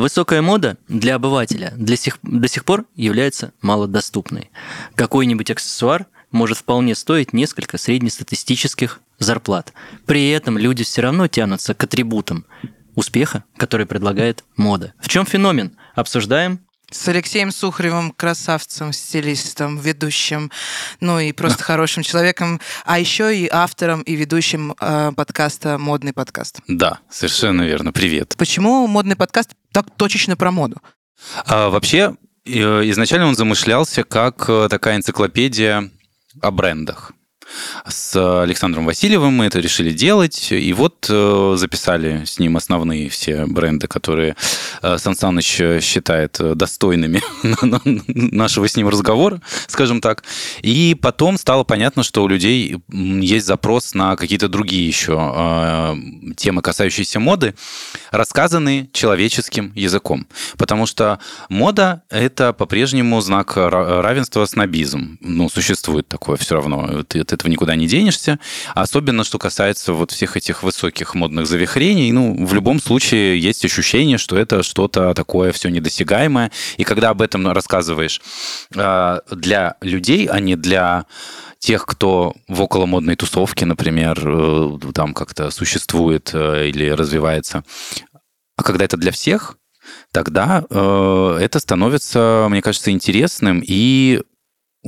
Высокая мода для обывателя для сих, до сих пор является малодоступной. Какой-нибудь аксессуар может вполне стоить несколько среднестатистических зарплат. При этом люди все равно тянутся к атрибутам успеха, который предлагает мода. В чем феномен? Обсуждаем с Алексеем Сухаревым, красавцем, стилистом, ведущим, ну и просто хорошим человеком, а еще и автором и ведущим э, подкаста «Модный подкаст». Да, совершенно верно. Привет. Почему «Модный подкаст» так точечно про моду? А, вообще, э, изначально он замышлялся как э, такая энциклопедия о брендах с Александром Васильевым мы это решили делать, и вот э, записали с ним основные все бренды, которые э, Сан Саныч считает достойными нашего с ним разговора, скажем так. И потом стало понятно, что у людей есть запрос на какие-то другие еще э, темы, касающиеся моды, рассказанные человеческим языком. Потому что мода — это по-прежнему знак равенства снобизм. Ну, существует такое все равно. Ты, ты этого никуда не денешься. Особенно, что касается вот всех этих высоких модных завихрений. Ну, в любом случае есть ощущение, что это что-то такое все недосягаемое. И когда об этом рассказываешь а, для людей, а не для тех, кто в околомодной тусовке, например, э, там как-то существует э, или развивается, а когда это для всех, тогда э, это становится, мне кажется, интересным и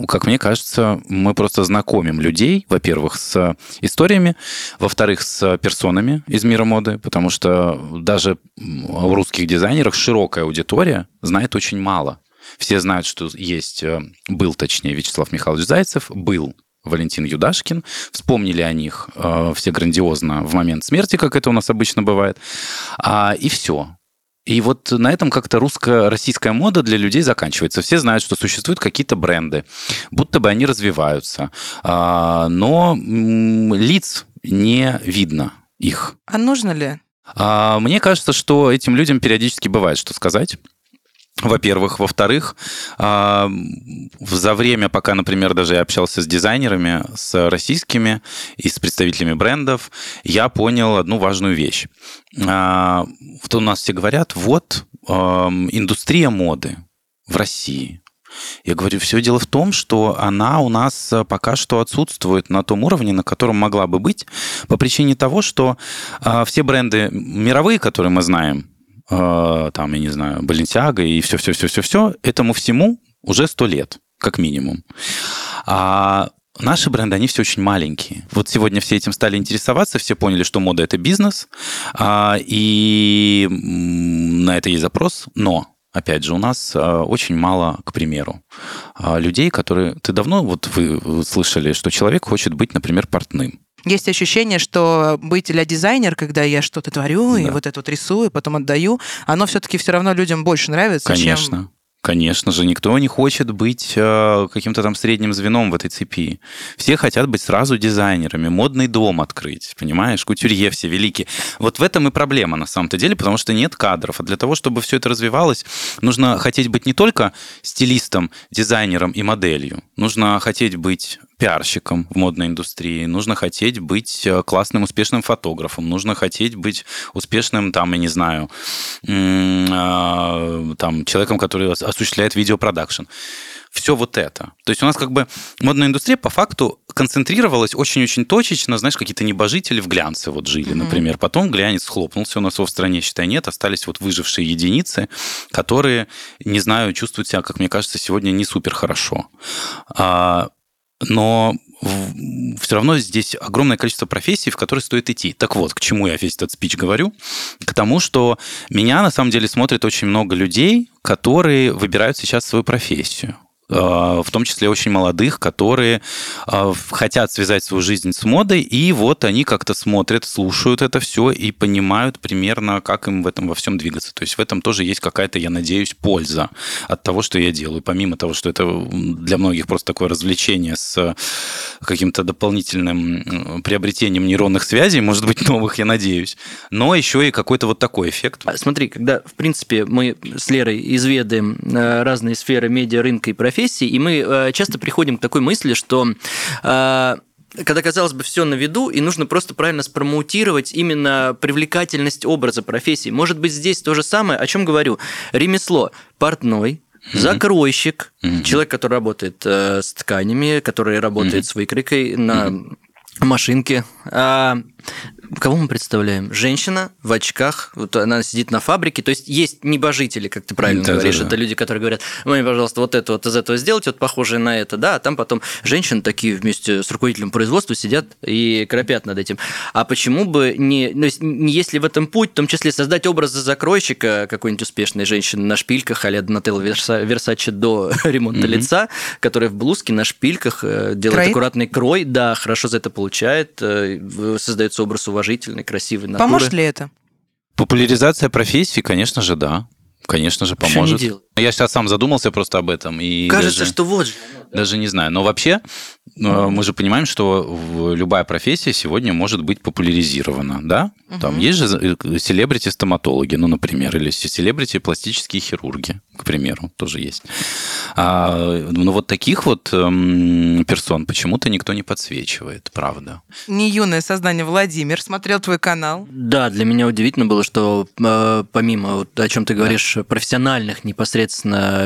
как мне кажется, мы просто знакомим людей, во-первых, с историями, во-вторых, с персонами из мира моды, потому что даже у русских дизайнеров широкая аудитория знает очень мало. Все знают, что есть, э, был, точнее, Вячеслав Михайлович Зайцев, был Валентин Юдашкин. Вспомнили о них э, все грандиозно в момент смерти, как это у нас обычно бывает. А, и все. И вот на этом как-то русско-российская мода для людей заканчивается. Все знают, что существуют какие-то бренды, будто бы они развиваются, а, но лиц не видно их. А нужно ли? А, мне кажется, что этим людям периодически бывает что сказать во-первых. Во-вторых, а, за время, пока, например, даже я общался с дизайнерами, с российскими и с представителями брендов, я понял одну важную вещь. А, вот у нас все говорят, вот индустрия моды в России. Я говорю, все дело в том, что она у нас пока что отсутствует на том уровне, на котором могла бы быть, по причине того, что а, все бренды мировые, которые мы знаем, Э, там, я не знаю, Баленсиага и все-все-все-все-все, этому всему уже сто лет, как минимум. А Наши бренды, они все очень маленькие. Вот сегодня все этим стали интересоваться, все поняли, что мода – это бизнес, а, и на это есть запрос, но Опять же, у нас э, очень мало, к примеру, а, людей, которые... Ты давно вот вы слышали, что человек хочет быть, например, портным. Есть ощущение, что быть для дизайнер, когда я что-то творю да. и вот это вот рисую, потом отдаю, оно все-таки все равно людям больше нравится, Конечно. чем Конечно же, никто не хочет быть э, каким-то там средним звеном в этой цепи. Все хотят быть сразу дизайнерами, модный дом открыть, понимаешь, кутюрье все великие. Вот в этом и проблема на самом-то деле, потому что нет кадров. А для того, чтобы все это развивалось, нужно хотеть быть не только стилистом, дизайнером и моделью. Нужно хотеть быть пиарщиком в модной индустрии, нужно хотеть быть э, классным, успешным фотографом, нужно хотеть быть успешным, там, я не знаю, а, там, человеком, который осуществляет видеопродакшн все вот это. То есть у нас как бы модная индустрия по факту концентрировалась очень-очень точечно, знаешь, какие-то небожители в глянце вот жили, mm-hmm. например. Потом глянец схлопнулся у нас в стране, считай, нет, остались вот выжившие единицы, которые, не знаю, чувствуют себя, как мне кажется, сегодня не супер хорошо. А, но все равно здесь огромное количество профессий, в которые стоит идти. Так вот, к чему я весь этот спич говорю? К тому, что меня на самом деле смотрит очень много людей, которые выбирают сейчас свою профессию. Э, в том числе очень молодых, которые э, хотят связать свою жизнь с модой, и вот они как-то смотрят, слушают это все и понимают примерно, как им в этом во всем двигаться. То есть в этом тоже есть какая-то, я надеюсь, польза от того, что я делаю. Помимо того, что это для многих просто такое развлечение с каким-то дополнительным приобретением нейронных связей, может быть, новых, я надеюсь, но еще и какой-то вот такой эффект. Смотри, когда, в принципе, мы с Лерой изведаем э, разные сферы медиа, рынка и профессии, профессий, и мы э, часто приходим к такой мысли, что э, когда, казалось бы, все на виду, и нужно просто правильно спромоутировать именно привлекательность образа профессии. Может быть, здесь то же самое, о чем говорю. Ремесло. Портной, закройщик, человек, который работает э, с тканями, который работает с выкройкой на машинке. А кого мы представляем? Женщина в очках, вот она сидит на фабрике, то есть есть небожители, как ты правильно Да, да, говоришь, да. это люди, которые говорят, мне, пожалуйста, вот это вот из этого сделать, вот похожее на это, да, а там потом женщины такие вместе с руководителем производства сидят и крапят над этим. А почему бы не, ну, если в этом путь, в том числе создать образы закройщика какой-нибудь успешной женщины на шпильках, а-ля Донателло Верса- Версаче до ремонта лица, которая в блузке на шпильках э, делает Кроит? аккуратный крой, да, хорошо за это получает, э, создается образ уважительный, красивый натуры. Поможет ли это? Популяризация профессии, конечно же, да. Конечно же, Что не поможет. делать? Я сейчас сам задумался просто об этом. И Кажется, даже- что вот же. Даже не знаю. Но вообще, э, мы же понимаем, что любая профессия сегодня может быть популяризирована, да? Там есть же э, селебрити-стоматологи, ну, например, или селебрити-пластические хирурги, к примеру, тоже есть. А, ну, вот таких вот эм, персон почему-то никто не подсвечивает, правда. Не юное создание Владимир смотрел твой канал. Да, для меня удивительно было, что э, помимо, вот, о чем ты говоришь, профессиональных непосредственно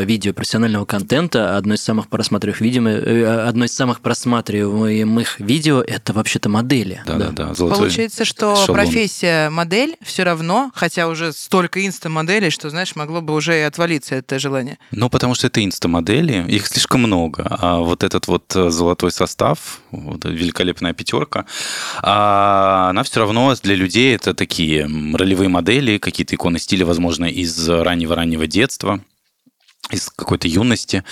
видео, профессионального контента, одно из самых просматриваемых видео, э, одно из самых просматриваемых видео это вообще-то модели. Да-да-да. золотой Получается, что шаблон. профессия модель все равно, хотя уже столько инста-моделей, что, знаешь, могло бы уже и отвалиться это желание. Ну, потому что это инстамодели, их слишком много. А вот этот вот э, золотой состав, вот великолепная пятерка, а, она все равно для людей это такие ролевые модели, какие-то иконы стиля, возможно, из раннего-раннего детства из какой-то юности.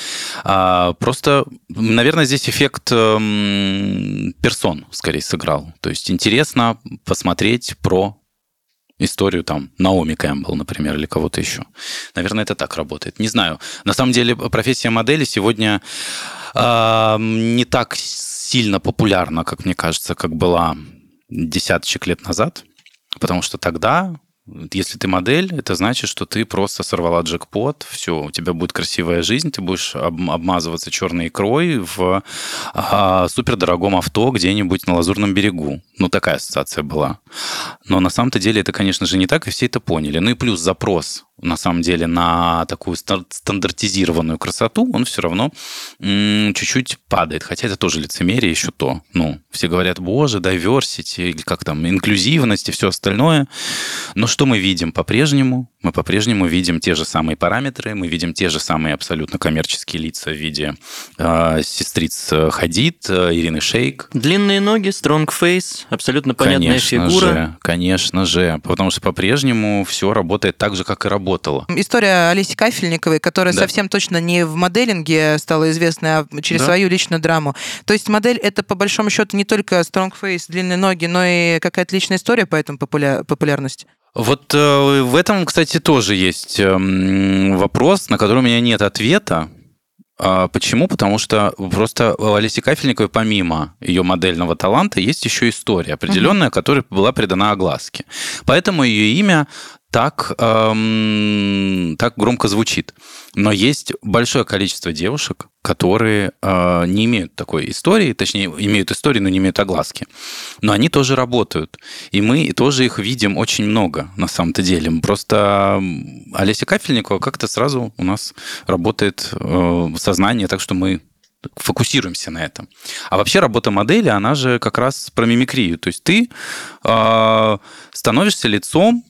А, просто, наверное, здесь эффект эм, персон скорее сыграл. То есть интересно посмотреть про историю там Наоми Кэмпбелл, например, или кого-то еще. Наверное, это так работает. Не знаю. На самом деле профессия модели сегодня а, не так сильно популярна, как мне кажется, как была десяточек лет назад, потому что тогда если ты модель, это значит, что ты просто сорвала джекпот, все, у тебя будет красивая жизнь, ты будешь об- обмазываться черной икрой в а, супердорогом авто где-нибудь на Лазурном берегу. Ну, такая ассоциация была. Но на самом-то деле это, конечно же, не так, и все это поняли. Ну и плюс запрос, на самом деле, на такую стандартизированную красоту, он все равно чуть-чуть падает. Хотя это тоже лицемерие еще то. Ну, все говорят, боже, diversity, или как там, инклюзивность и все остальное. Но что мы видим по-прежнему? Мы по-прежнему видим те же самые параметры, мы видим те же самые абсолютно коммерческие лица в виде э, сестриц Хадид, э, Ирины Шейк. Длинные ноги, strong face, абсолютно понятная конечно фигура. же, конечно же, потому что по-прежнему все работает так же, как и работало. История Олеси Кафельниковой, которая Да. совсем точно не в моделинге стала известна, а через Да. свою личную драму. То есть модель это по большому счету не только strong face, длинные ноги, но и какая-то личная история по этому популя- популярности. Вот э, в этом, кстати, тоже есть эм, вопрос, на который у меня нет ответа. А Почему? Потому что просто у Олеси Кафельниковой, помимо ее модельного таланта, есть еще история определенная, которая была придана огласке. Поэтому ее имя так, эм, так громко звучит. Но есть большое количество девушек, которые э, не имеют такой истории, точнее, имеют историю, но не имеют огласки. Но они тоже работают. И мы тоже их видим очень много, на самом-то деле. Просто Олеся Кафельникова как-то сразу у нас работает э, сознание, так что мы фокусируемся на этом. А вообще работа модели, она же как раз про мимикрию. То есть ты э, становишься лицом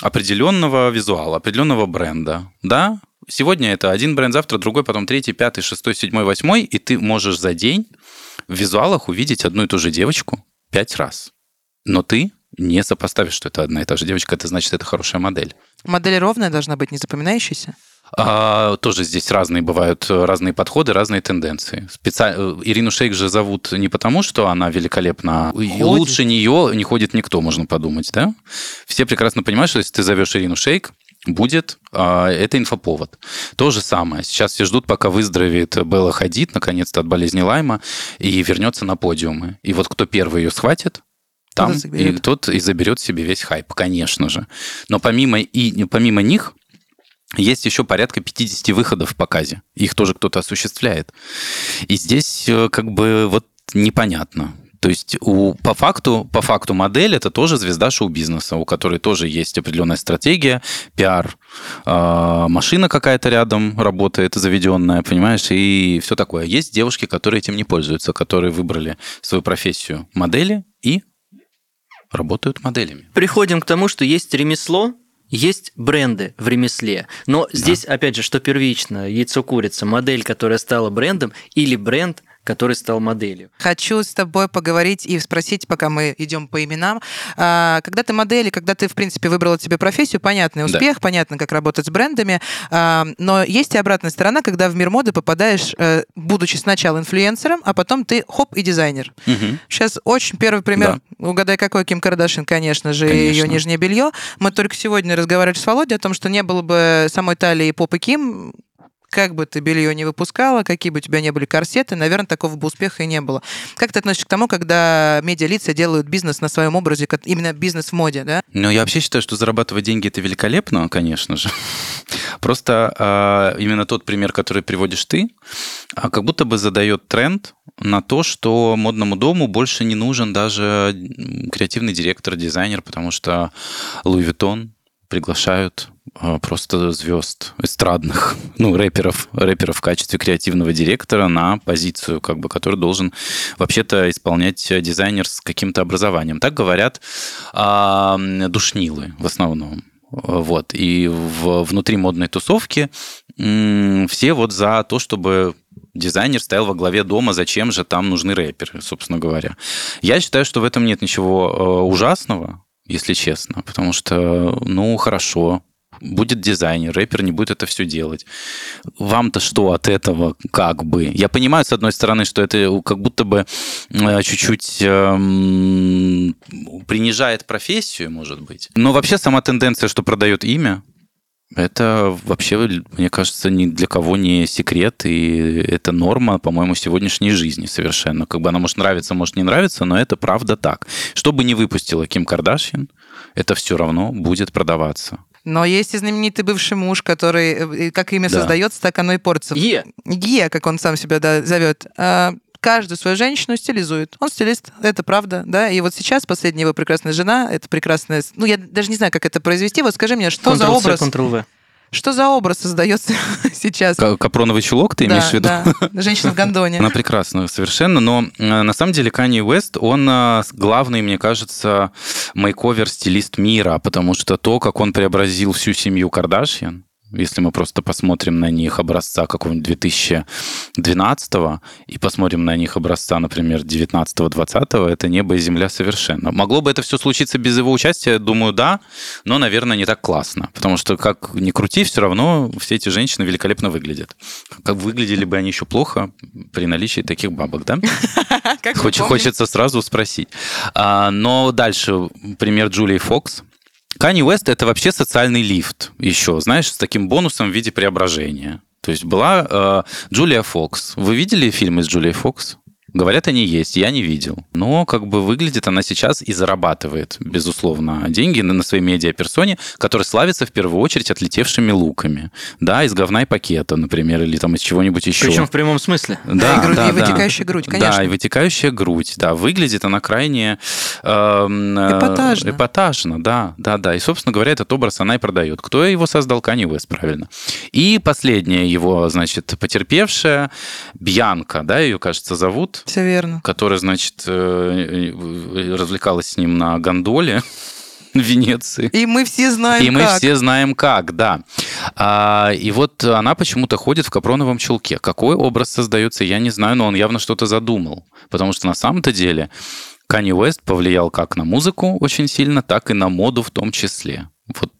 определенного визуала, определенного бренда, да? Сегодня это один бренд, завтра другой, потом третий, пятый, шестой, седьмой, восьмой, и ты можешь за день в визуалах увидеть одну и ту же девочку пять раз. Но ты не сопоставишь, что это одна и та же девочка, это значит, это хорошая модель. Модель ровная должна быть, не запоминающаяся. А, тоже здесь разные бывают разные подходы, разные тенденции. Специаль... э, Ирину Шейк же зовут не потому, что она великолепна. И Ходит. лучше нее не ходит никто, можно подумать, да? Все прекрасно понимают, что если ты зовешь Ирину Шейк, будет а, это инфоповод. То же самое. Сейчас все ждут, пока выздоровеет Белла Хадид, наконец-то от болезни Лайма, и вернется на подиумы. И вот кто первый ее схватит, там и тот и заберет себе весь хайп, конечно же. Но помимо, и, помимо них есть еще порядка 50 выходов в показе. Их тоже кто-то осуществляет. И здесь э, как бы вот непонятно. То есть у, по, факту, по факту модель это тоже звезда шоу-бизнеса, у которой тоже есть определенная стратегия, пиар, э, машина какая-то рядом работает, заведенная, понимаешь, и все такое. Есть девушки, которые этим не пользуются, которые выбрали свою профессию модели и работают моделями. Приходим к тому, что есть ремесло, есть бренды в ремесле. Но здесь, да. опять же, что первично, яйцо-курица, модель, которая стала брендом, или бренд, который стал моделью. Хочу с тобой поговорить и спросить, пока мы идем по именам. А, когда ты модель, когда ты, в принципе, выбрала себе профессию, понятный успех, да. понятно, как работать с брендами, а, но есть и обратная сторона, когда в мир моды попадаешь, э, будучи сначала инфлюенсером, а потом ты хоп и дизайнер. Угу. Сейчас очень первый пример, да. угадай какой, Ким Кардашин, конечно же, конечно. ее нижнее белье. Мы только сегодня разговаривали с Володей о том, что не было бы самой талии попы Ким, как бы ты белье не выпускала, какие бы у тебя не были корсеты, наверное, такого бы успеха и не было. Как ты относишься к тому, когда медиалицы делают бизнес на своем образе, именно бизнес в моде, да? Ну, я вообще считаю, что зарабатывать деньги – это великолепно, конечно же. Просто а, именно тот пример, который приводишь ты, а, как будто бы задает тренд на то, что модному дому больше не нужен даже креативный директор, дизайнер, потому что Луи Vuitton приглашают а, просто звезд эстрадных, ну, рэперов, рэперов в качестве креативного директора на позицию, как бы, который должен вообще-то исполнять дизайнер с каким-то образованием. Так говорят а, душнилы в основном. Вот. И в, внутри модной тусовки все вот за то, чтобы дизайнер стоял во главе дома, зачем же там нужны рэперы, собственно говоря. Я считаю, что в этом нет ничего э, ужасного, если честно, потому что, ну, хорошо, будет дизайнер, рэпер не будет это все делать. Вам-то что от этого как бы? Я понимаю, с одной стороны, что это как будто бы э, чуть-чуть эм, принижает профессию, может быть. Но вообще сама тенденция, что продает имя, это вообще, мне кажется, ни для кого не секрет, и это норма, по-моему, сегодняшней жизни совершенно. Как бы она может нравиться, может не нравиться, но это правда так. Что бы ни выпустила Ким Кардашьян, это все равно будет продаваться. Но есть и знаменитый бывший муж, который, э, как имя да. создается, так оно и портится. Е. Е, как он сам себя да, зовет. А, каждую свою женщину стилизует. Он стилист, это правда, да. И вот сейчас последняя его прекрасная жена, это прекрасная... Ну, я даже не знаю, как это произвести. Вот скажи мне, что за образ... Ctrl-V. Что за образ создается сейчас? Капроновый чулок ты имеешь в виду? Да, женщина в гондоне. Она прекрасна совершенно, но э, на самом деле Канье Уэст, он э, главный, мне кажется, мейковер-стилист мира, потому что то, как он преобразил всю семью Кардашьян, если мы просто посмотрим на них образца какого-нибудь 2012 и посмотрим на них образца, например, 19-20, это небо и земля совершенно. Могло бы это все случиться без его участия? Думаю, да, но, наверное, не так классно. Потому что, как ни крути, все равно все эти женщины великолепно выглядят. Как выглядели бы они еще плохо при наличии таких бабок, да? Хочется сразу спросить. А, но дальше пример Джулии Фокс Kanye West это вообще социальный лифт еще, знаешь, с таким бонусом в виде преображения. То есть была э, Джулия Фокс. Вы видели фильмы с Джулией Фокс? Говорят, они есть, я не видел. Но как бы выглядит она сейчас и зарабатывает, безусловно, деньги на своей медиаперсоне, которая славится в первую очередь отлетевшими луками. Да, из говна и пакета, например, или там из чего-нибудь еще. Причем в прямом смысле. Да, да, и, грудь, да, и вытекающая да. грудь, конечно. Да, и вытекающая грудь, да. Выглядит она крайне... Э, эпатажно. Эпатажно, да, да, да. И, собственно говоря, этот образ она и продает. Кто его создал? Канни Уэст, правильно. И последняя его, значит, потерпевшая, Бьянка, да, ее, кажется, зовут. Все верно. Которая, значит, э, э, развлекалась с ним на гондоле в Венеции. И мы все знаем И как. мы все знаем как, да. А, и вот она почему-то ходит в капроновом чулке. Какой образ создается, я не знаю, но он явно что-то задумал. Потому что на самом-то деле Канни Уэст повлиял как на музыку очень сильно, так и на моду в том числе. Вот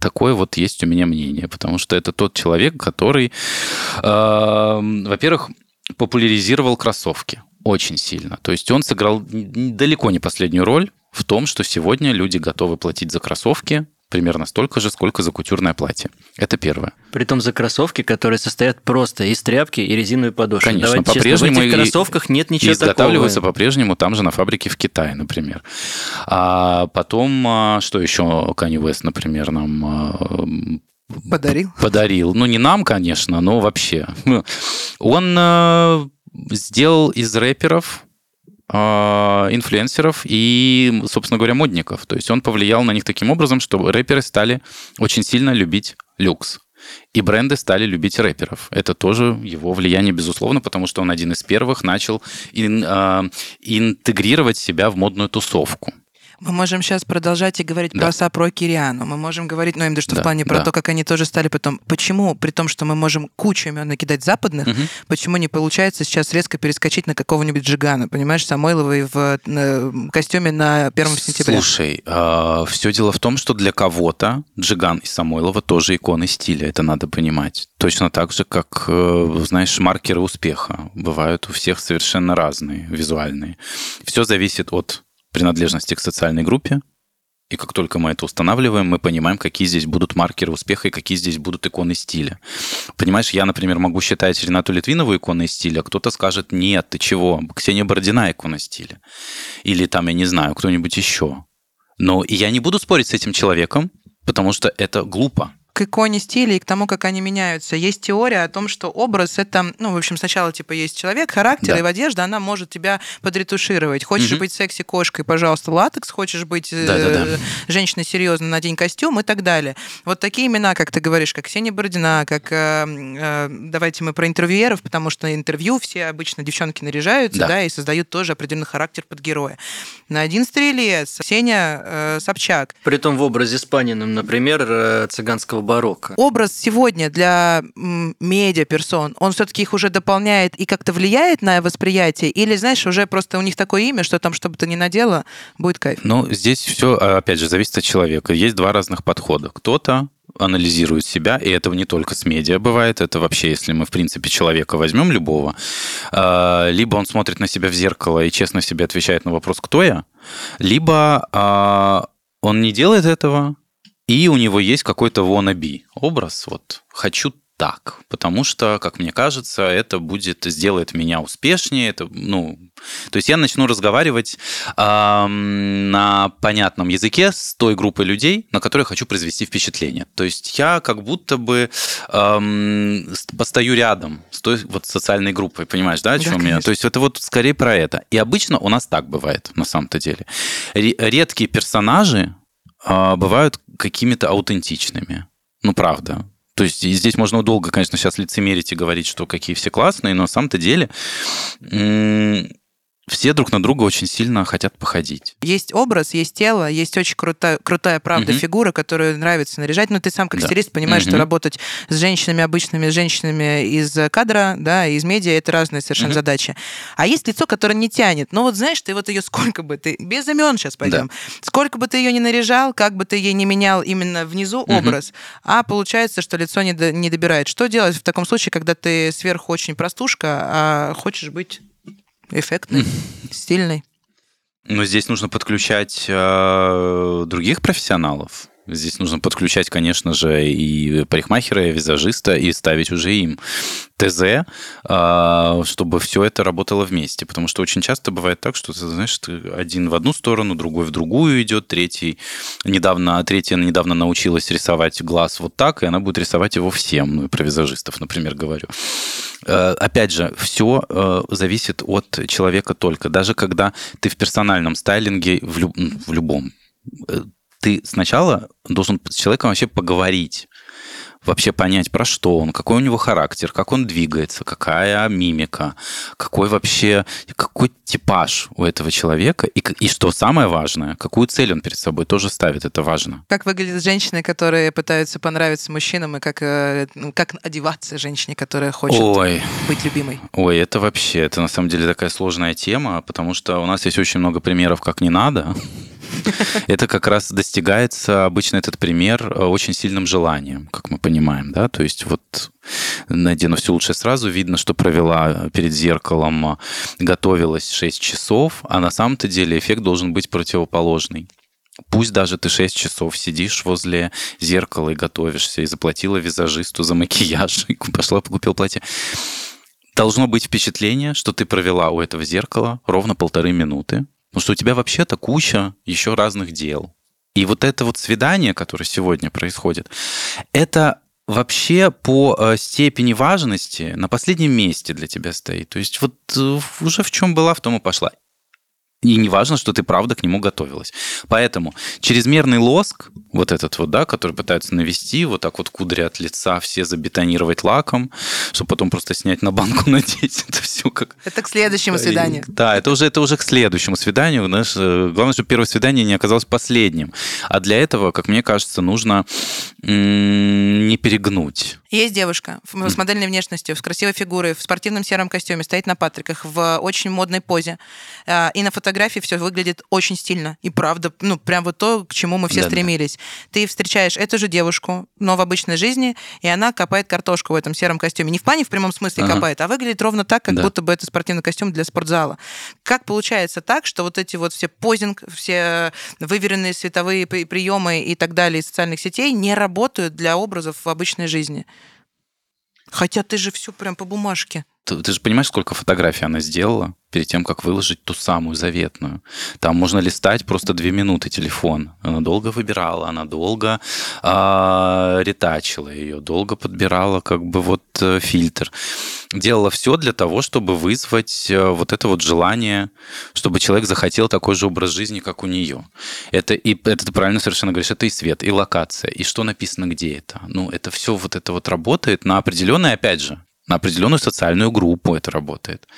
такое вот есть у меня мнение, потому что это тот человек, который, э, во-первых, популяризировал кроссовки очень сильно. То есть он сыграл далеко не последнюю роль в том, что сегодня люди готовы платить за кроссовки примерно столько же, сколько за кутюрное платье. Это первое. Притом за кроссовки, которые состоят просто из тряпки и резиновой подошвы. Конечно, по-прежнему в этих кроссовках нет ничего изготавливаются по-прежнему там же на фабрике в Китае, например. А потом, а, что еще Kanye West, например, нам а, Подарил? Подарил. Ну, не нам, конечно, но вообще. Он э, сделал из рэперов э, инфлюенсеров и, собственно говоря, модников. То есть он повлиял на них таким образом, что рэперы стали очень сильно любить люкс. И бренды стали любить рэперов. Это тоже его влияние, безусловно, потому что он один из первых начал ин, э, интегрировать себя в модную тусовку. Мы можем сейчас продолжать и говорить да. про Сапро Кириану. Мы можем говорить, ну, именно что да, в плане про да. то, как они тоже стали потом. Почему, при том, что мы можем кучу имен накидать западных, угу. почему не получается сейчас резко перескочить на какого-нибудь Джигана, понимаешь, Самойловой в на, костюме на первом сентября? Слушай, э, а, все дело в том, что для кого-то Джиган и Самойлова тоже иконы стиля, это надо понимать. Точно так же, как, э, знаешь, маркеры успеха бывают у всех совершенно разные, визуальные. Все зависит от принадлежности к социальной группе. И как только мы это устанавливаем, мы понимаем, какие здесь будут маркеры успеха и какие здесь будут иконы стиля. Понимаешь, я, например, могу считать Ренату Литвинову иконой стиля, кто-то скажет, нет, ты чего, Ксения Бородина икона стиля. Или там, я не знаю, кто-нибудь еще. Но я не буду спорить с этим человеком, потому что это глупо к иконе стиля и к тому, как они меняются. Есть теория о том, что образ это, ну, в общем, сначала типа есть человек, характер, да. и в одежде она может тебя подретушировать. Хочешь угу. быть секси-кошкой, пожалуйста, латекс, хочешь быть да, да, да. Женщиной серьезно, надень костюм и так далее. Вот такие имена, как ты говоришь, как Ксения Бородина, как э, э, давайте мы про интервьюеров, потому что интервью все обычно девчонки наряжаются, да, да и создают тоже определенный характер под героя. На один стрелец, Ксения э, Собчак. Притом в образе Спаниным, например, э, цыганского барокко. Образ сегодня для медиа-персон, он все-таки их уже дополняет и как-то влияет на восприятие? Или, знаешь, уже просто у них такое имя, что там, что бы ты ни надела, будет кайф? Ну, здесь все, опять же, зависит от человека. Есть два разных подхода. Кто-то анализирует себя, и этого не только с медиа бывает, это вообще, если мы, в принципе, человека возьмем любого, а, либо он смотрит на себя в зеркало и честно себе отвечает на вопрос «Кто я?», либо а, он не делает этого, и у него есть какой-то wannabe образ, вот «хочу так, потому что, как мне кажется, это будет сделает меня успешнее, это, ну, то есть я начну разговаривать э, на понятном языке с той группой людей, на которые хочу произвести впечатление. То есть я как будто бы э, постою рядом с той вот социальной группой, понимаешь, да, о чем да, я? То есть это вот скорее про это. И обычно у нас так бывает на самом-то деле. Редкие персонажи бывают какими-то аутентичными. Ну, правда. То есть здесь можно долго, конечно, сейчас лицемерить и говорить, что какие все классные, но на самом-то деле все друг на друга очень сильно хотят походить. Есть образ, есть тело, есть очень крутая, крутая правда, угу. фигура, которую нравится наряжать. Но ты сам как да. стилист понимаешь, угу. что работать с женщинами обычными, с женщинами из кадра, да, из медиа, это разные совершенно угу. задачи. А есть лицо, которое не тянет. Ну вот знаешь, ты вот ее сколько бы ты, без имен сейчас пойдем, да. сколько бы ты ее не наряжал, как бы ты ей не менял именно внизу угу. образ, а получается, что лицо не, до, не добирает. Что делать в таком случае, когда ты сверху очень простушка, а хочешь быть эффектный, стильный. Но здесь нужно подключать э, других профессионалов. Здесь нужно подключать, конечно же, и парикмахера, и визажиста, и ставить уже им ТЗ, а, чтобы все это работало вместе. Потому что очень часто бывает так, что, знаешь, один в одну сторону, другой в другую идет, третий недавно, третья недавно научилась рисовать глаз вот так, и она будет рисовать его всем. Ну, про визажистов, например, говорю. Э, опять же, все э, зависит от человека только. Даже когда ты в персональном стайлинге, в, люб, в любом, э, ты сначала должен с человеком вообще поговорить вообще понять, про что он, какой у него характер, как он двигается, какая мимика, какой вообще, какой типаж у этого человека, и, и что самое важное, какую цель он перед собой тоже ставит, это важно. Как выглядят женщины, которые пытаются понравиться мужчинам, и как, э, ну, как одеваться женщине, которая хочет Ой. быть любимой? Ой, это вообще, это на самом деле такая сложная тема, потому что у нас есть очень много примеров, как не надо. Это как раз достигается, обычно этот пример, э, очень сильным желанием, как мы понимаем, да, то есть вот надену все лучше сразу, видно, что провела перед зеркалом, э, готовилась 6 часов, а на самом-то деле эффект должен быть противоположный. Пусть даже ты 6 часов сидишь возле зеркала и готовишься, и заплатила визажисту за макияж, и пошла купил платье. Должно быть впечатление, что ты провела у этого зеркала ровно полторы минуты, Потому что у тебя вообще-то куча еще разных дел. И вот это вот свидание, которое сегодня происходит, это вообще по э, степени важности на последнем месте для тебя стоит. То есть вот э, уже в чем была, в том и пошла. И не важно, что ты правда к нему готовилась. Поэтому чрезмерный лоск, вот этот вот, да, который пытаются навести, вот так вот кудри от лица все забетонировать лаком, чтобы потом просто снять на банку надеть. Это все как... Это к следующему свиданию. Да, это уже, это уже к следующему свиданию. Знаешь, э, главное, чтобы первое свидание не оказалось последним. А для этого, как мне кажется, нужно не перегнуть. Есть девушка с модельной внешностью, с красивой фигурой, в спортивном сером костюме, стоит на патриках, в очень модной позе. А, и на фотографии все выглядит очень стильно. И правда, ну, прям вот то, к чему мы все да, стремились. Да. Ты встречаешь эту же девушку, но в обычной жизни, и она копает картошку в этом сером костюме. Не в плане в прямом смысле ага. копает, а выглядит ровно так, как да. будто бы это спортивный костюм для спортзала. Как получается так, что вот эти вот все позинг, все выверенные световые приемы и так далее из социальных сетей не работают для образов в обычной жизни? Хотя ты же все прям по бумажке. Ты, ты же понимаешь, сколько фотографий она сделала перед тем, как выложить ту самую заветную. Там можно листать просто две минуты телефон. Она долго выбирала, она долго э, ретачила ее, долго подбирала как бы вот э, фильтр. Делала все для того, чтобы вызвать э, вот это вот желание, чтобы человек захотел такой же образ жизни, как у нее. Это и это ты правильно совершенно говоришь, это и свет, и локация, и что написано где это. Ну, это все вот это вот работает на определенное, опять же, на определенную социальную группу это работает.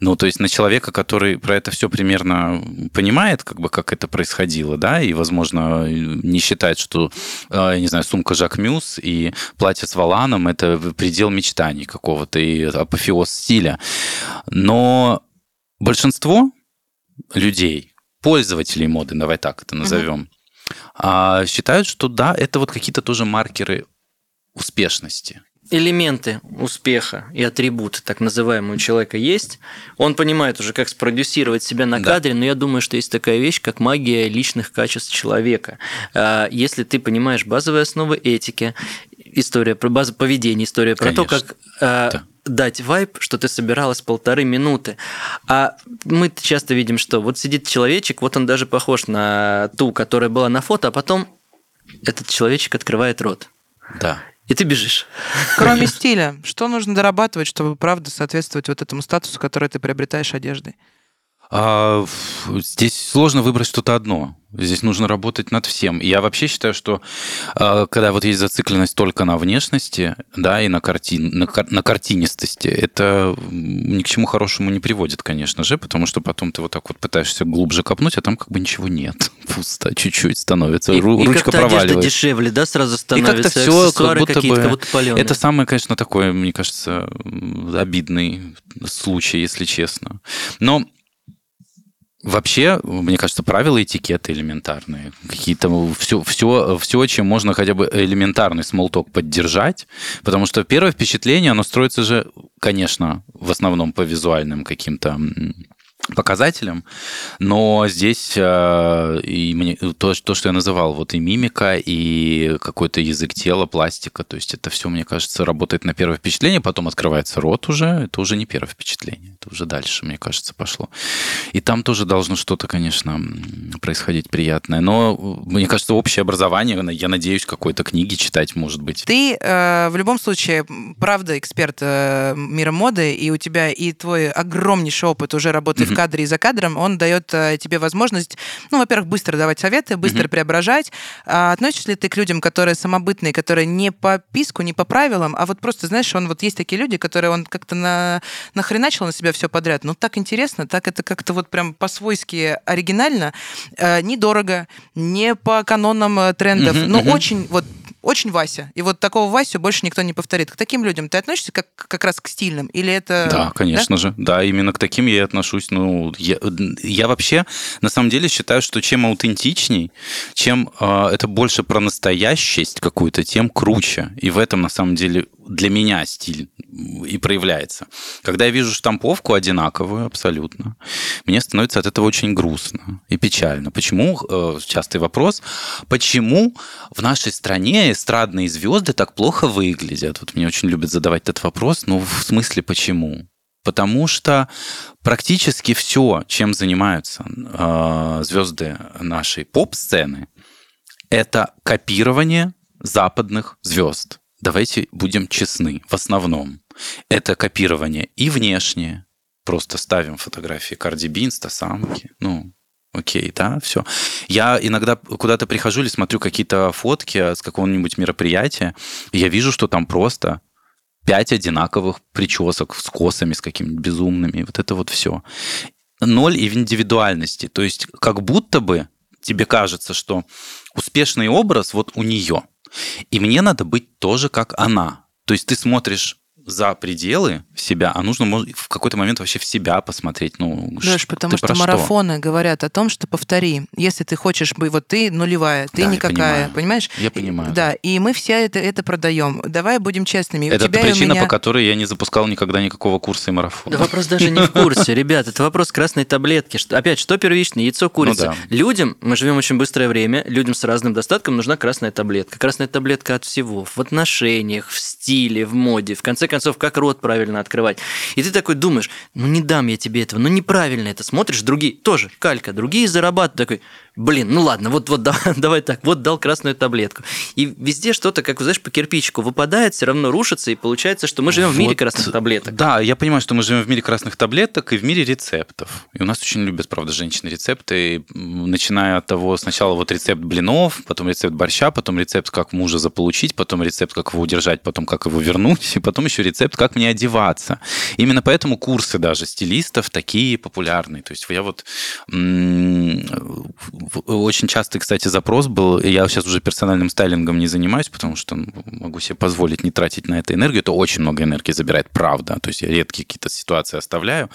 Ну, то есть на человека, который про это все примерно понимает, как бы как это происходило, да, и, возможно, не считает, что, э, я не знаю, сумка Жак Мюс и платье с валаном – это предел мечтаний какого-то и апофеоз стиля. Но большинство людей, пользователей моды, давай так это назовем, uh-huh. считают, что да, это вот какие-то тоже маркеры успешности элементы успеха и атрибуты, так называемые, у человека есть. Он понимает уже, как спродюсировать себя на кадре, да. но я думаю, что есть такая вещь, как магия личных качеств человека. А, если ты понимаешь базовые основы этики, история про базу поведения, история про Конечно. то, как а, да. дать вайп, что ты собиралась полторы минуты. А мы часто видим, что вот сидит человечек, вот он даже похож на ту, которая была на фото, а потом этот человечек открывает рот. Да и ты бежишь. Кроме стиля, что нужно дорабатывать, чтобы правда соответствовать вот этому статусу, который ты приобретаешь одеждой? А, здесь сложно выбрать что-то одно. Здесь нужно работать над всем. Я вообще считаю, что а, когда вот есть зацикленность только на внешности, да, и на, картин, на, на картинистости, это ни к чему хорошему не приводит, конечно же, потому что потом ты вот так вот пытаешься глубже копнуть, а там как бы ничего нет. Пусто чуть-чуть становится. И, Ру, и ручка проваливается. дешевле, да, сразу становится. И как-то все как будто бы... Как будто это самый, конечно, такой, мне кажется, обидный случай, если честно. Но Вообще, мне кажется, правила этикета элементарные. Какие-то все, все, все, чем можно хотя бы элементарный смолток поддержать. Потому что первое впечатление, оно строится же, конечно, в основном по визуальным каким-то показателям, но здесь э, и мне, то, то, что я называл, вот и мимика, и какой-то язык тела, пластика, то есть это все, мне кажется, работает на первое впечатление, потом открывается рот уже, это уже не первое впечатление, это уже дальше, мне кажется, пошло. И там тоже должно что-то, конечно, происходить приятное, но мне кажется, общее образование, я надеюсь, какой-то книги читать, может быть. Ты э, в любом случае, правда, эксперт э, мира моды, и у тебя и твой огромнейший опыт уже работы в кадре и за кадром, он дает э, тебе возможность, ну, во-первых, быстро давать советы, быстро mm-hmm. преображать. А относишься ли ты к людям, которые самобытные, которые не по писку, не по правилам, а вот просто, знаешь, он вот есть такие люди, которые он как-то на, нахреначил на себя все подряд. Ну, так интересно, так это как-то вот прям по-свойски оригинально, э, недорого, не по канонам э, трендов, mm-hmm, но mm-hmm. очень вот очень Вася. И вот такого Васю больше никто не повторит. К таким людям ты относишься как, как раз к стильным? Или это... Да, конечно да? же. Да, именно к таким я и отношусь. Ну, я, я вообще на самом деле считаю, что чем аутентичней, чем э, это больше про настоящесть какую-то, тем круче. И в этом на самом деле для меня стиль и проявляется. Когда я вижу штамповку одинаковую абсолютно, мне становится от этого очень грустно и печально. Почему, э, частый вопрос, почему в нашей стране эстрадные звезды так плохо выглядят? Вот мне очень любят задавать этот вопрос, ну в смысле почему? Потому что практически все, чем занимаются э, звезды нашей поп-сцены, это копирование западных звезд давайте будем честны, в основном это копирование и внешнее, просто ставим фотографии Карди Би, инстасамки, ну, окей, да, все. Я иногда куда-то прихожу или смотрю какие-то фотки с какого-нибудь мероприятия, и я вижу, что там просто пять одинаковых причесок с косами, с какими-то безумными. Вот это вот все. Ноль индивидуальности. То есть как будто бы тебе кажется, что успешный образ вот у нее. И мне надо быть тоже как она. То есть ты смотришь за пределы себя, а нужно в какой-то момент вообще в себя посмотреть. Ну, Леш, потому что марафоны что? говорят о том, что повтори, если ты хочешь быть, вот ты нулевая, ты да, никакая, понимаешь? Я понимаю. Да, и мы все это, это продаем. Давай будем честными. Это причина, меня... по которой я не запускал никогда никакого курса и марафона. Да вопрос даже не в курсе, ребят, это вопрос красной таблетки. Опять, что первичное, яйцо, курица? Ну людям, мы живем очень быстрое время, людям с разным достатком нужна красная таблетка. Красная таблетка от всего. В отношениях, в стиле, в моде. В конце концов, как рот правильно открывать. И ты такой думаешь, ну не дам я тебе этого, ну неправильно это. Смотришь, другие, тоже калька, другие зарабатывают. Такой, блин, ну ладно, вот, вот давай, давай так, вот дал красную таблетку. И везде что-то, как, знаешь, по кирпичику выпадает, все равно рушится, и получается, что мы живем вот, в мире красных таблеток. Да, я понимаю, что мы живем в мире красных таблеток и в мире рецептов. И у нас очень любят, правда, женщины рецепты, начиная от того, сначала вот рецепт блинов, потом рецепт борща, потом рецепт, как мужа заполучить, потом рецепт, как его удержать, потом как его вернуть, и потом еще рецепт, как мне одеваться. Именно поэтому курсы даже стилистов такие популярные. То есть я вот очень частый, кстати, запрос был, я сейчас уже персональным стайлингом не занимаюсь, потому что могу себе позволить не тратить на это энергию, это очень много энергии забирает, правда, то есть я редкие какие-то ситуации оставляю.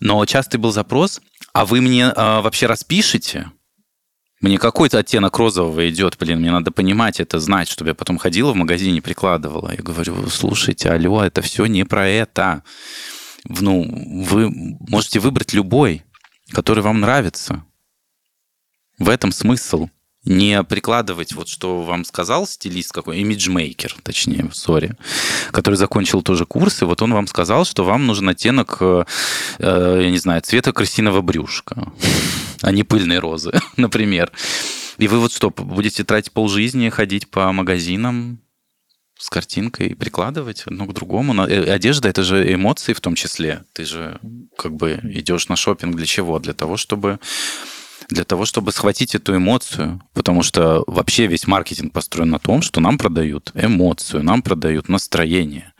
Но частый был запрос, а вы мне а, вообще распишите, мне какой-то оттенок розового идет, блин, мне надо понимать это, знать, чтобы я потом ходила в магазине, прикладывала. Я говорю, слушайте, алло, это все не про это. Ну, вы можете выбрать любой, который вам нравится. В этом смысл. Не прикладывать вот, что вам сказал стилист какой, имиджмейкер, точнее, сори, который закончил тоже курсы, вот он вам сказал, что вам нужен оттенок, э, я не знаю, цвета крысиного брюшка, а не пыльной розы, например. И вы вот что, будете тратить полжизни, ходить по магазинам, с картинкой и прикладывать одно к другому. Э, одежда это же эмоции в том числе. Ты же как бы идешь на шопинг для чего? Для того, чтобы для того, чтобы схватить эту эмоцию, потому что вообще весь маркетинг построен на том, что нам продают эмоцию, нам продают настроение,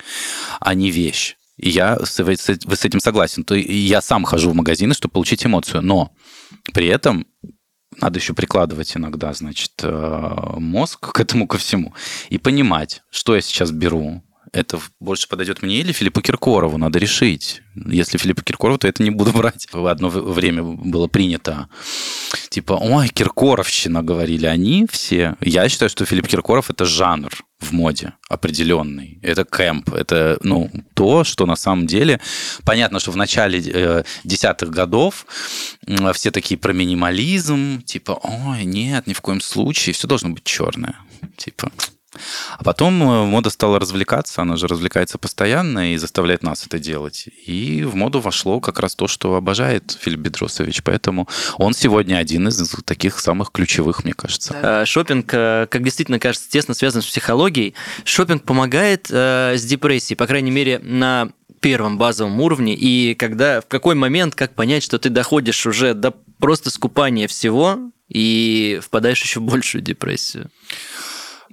а не вещь. И я вы с этим согласен. То я сам хожу в магазины, чтобы получить эмоцию, но при этом надо еще прикладывать иногда, значит, э, мозг к этому ко всему и понимать, что я сейчас беру, это больше подойдет мне или Филиппу Киркорову, надо решить. Если Филиппу Киркорову, то это не буду брать. Одно время было принято, типа, ой, Киркоровщина, говорили они все. Я считаю, что Филипп Киркоров – это жанр в моде определенный. Это кэмп, это ну, то, что на самом деле... Понятно, что в начале э, десятых годов э, все такие про минимализм, типа, ой, нет, ни в коем случае, все должно быть черное. Типа, а потом э, мода стала развлекаться, она же развлекается постоянно и заставляет нас это делать. И в моду вошло как раз то, что обожает Филипп Бедросович. Поэтому он сегодня один из таких самых ключевых, мне кажется. Да. Шопинг, э, как действительно кажется, тесно связан с психологией. Шопинг помогает э, с депрессией, по крайней мере, на первом базовом уровне, и когда, в какой момент, как понять, что ты доходишь уже до просто скупания всего и впадаешь еще в большую депрессию?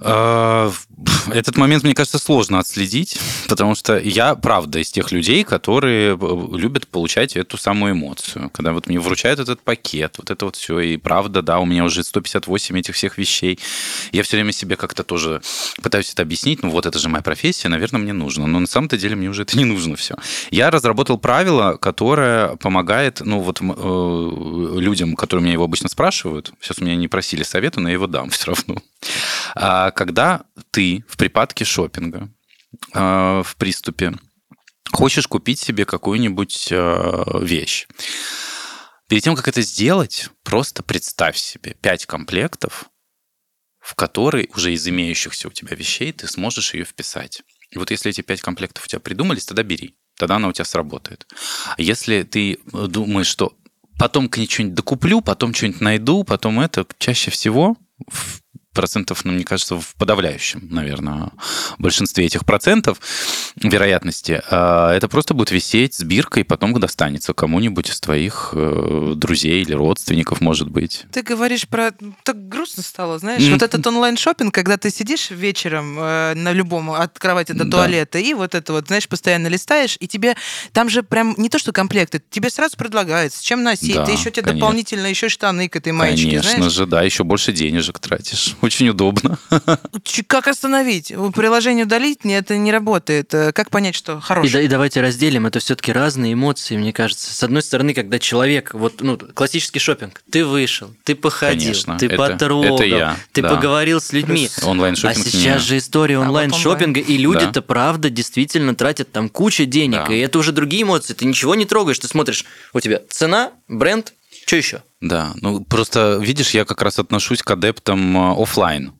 А, этот момент, мне кажется, сложно отследить, потому что я, правда, из тех людей, которые любят получать эту самую эмоцию. Когда вот мне вручают этот пакет, вот это вот все, и правда, да, у меня уже 158 этих всех вещей. Я все время себе как-то тоже пытаюсь это объяснить, ну вот это же моя профессия, наверное, мне нужно. Но на самом-то деле мне уже это не нужно все. Я разработал правило, которое помогает, ну вот э, людям, которые меня его обычно спрашивают, сейчас меня не просили совета, но я его дам все равно. А когда ты в припадке шопинга, а, в приступе, хочешь купить себе какую-нибудь а, вещь, перед тем, как это сделать, просто представь себе 5 комплектов, в которые уже из имеющихся у тебя вещей ты сможешь ее вписать. И вот если эти пять комплектов у тебя придумались, тогда бери. Тогда она у тебя сработает. Если ты думаешь, что потом к ней что-нибудь докуплю, потом что-нибудь найду, потом это, чаще всего процентов, ну, мне кажется, в подавляющем, наверное, большинстве этих процентов вероятности, а, это просто будет висеть с биркой, и потом достанется кому-нибудь из твоих э, друзей или родственников, может быть. Ты говоришь про... Так грустно стало, знаешь, вот этот онлайн шопинг когда ты сидишь вечером э, на любом, от кровати до туалета, да. и вот это вот, знаешь, постоянно листаешь, и тебе там же прям не то, что комплекты, тебе сразу предлагают, с чем носить, да, ты еще тебе конечно. дополнительно еще штаны к этой маечке, Конечно знаешь? же, да, еще больше денежек тратишь. Очень удобно. Как остановить? Приложение удалить? Это не работает. Э, как понять, что хорошее? И, и давайте разделим. Это все-таки разные эмоции, мне кажется. С одной стороны, когда человек, вот, ну, классический шопинг, ты вышел, ты походил, Конечно, ты это, потрогал, это я, ты да. поговорил с людьми. Онлайн-шопинг А сейчас же история А вот онлайн-шопинга, и люди-то, Да. правда, действительно тратят там кучу денег, Да. и это уже другие эмоции. Ты ничего не трогаешь, ты смотришь, у тебя цена, бренд, что еще? Да, ну просто, видишь, я как раз отношусь к адептам э, оффлайн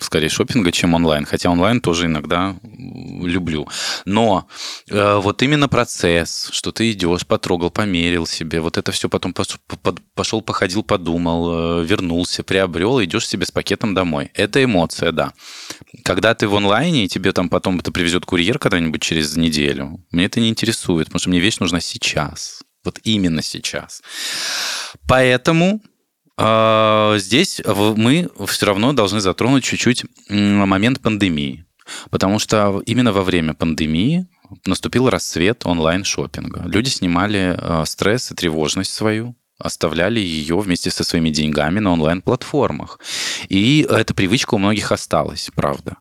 скорее шопинга, чем онлайн. Хотя онлайн тоже иногда люблю. Но э, вот именно процесс, что ты идешь, потрогал, померил себе, вот это все потом пошел, походил, подумал, э, вернулся, приобрел, идешь себе с пакетом домой. Это эмоция, да. Когда ты в онлайне, и тебе там потом это привезет курьер когда-нибудь через неделю, мне это не интересует, потому что мне вещь нужна сейчас. Вот именно сейчас. Поэтому а, Здесь мы все равно должны затронуть чуть-чуть момент пандемии. Потому что именно во время пандемии наступил расцвет онлайн-шопинга. Люди снимали э, стресс и тревожность свою, оставляли ее вместе со своими деньгами на онлайн-платформах. И эта привычка у многих осталась, правда.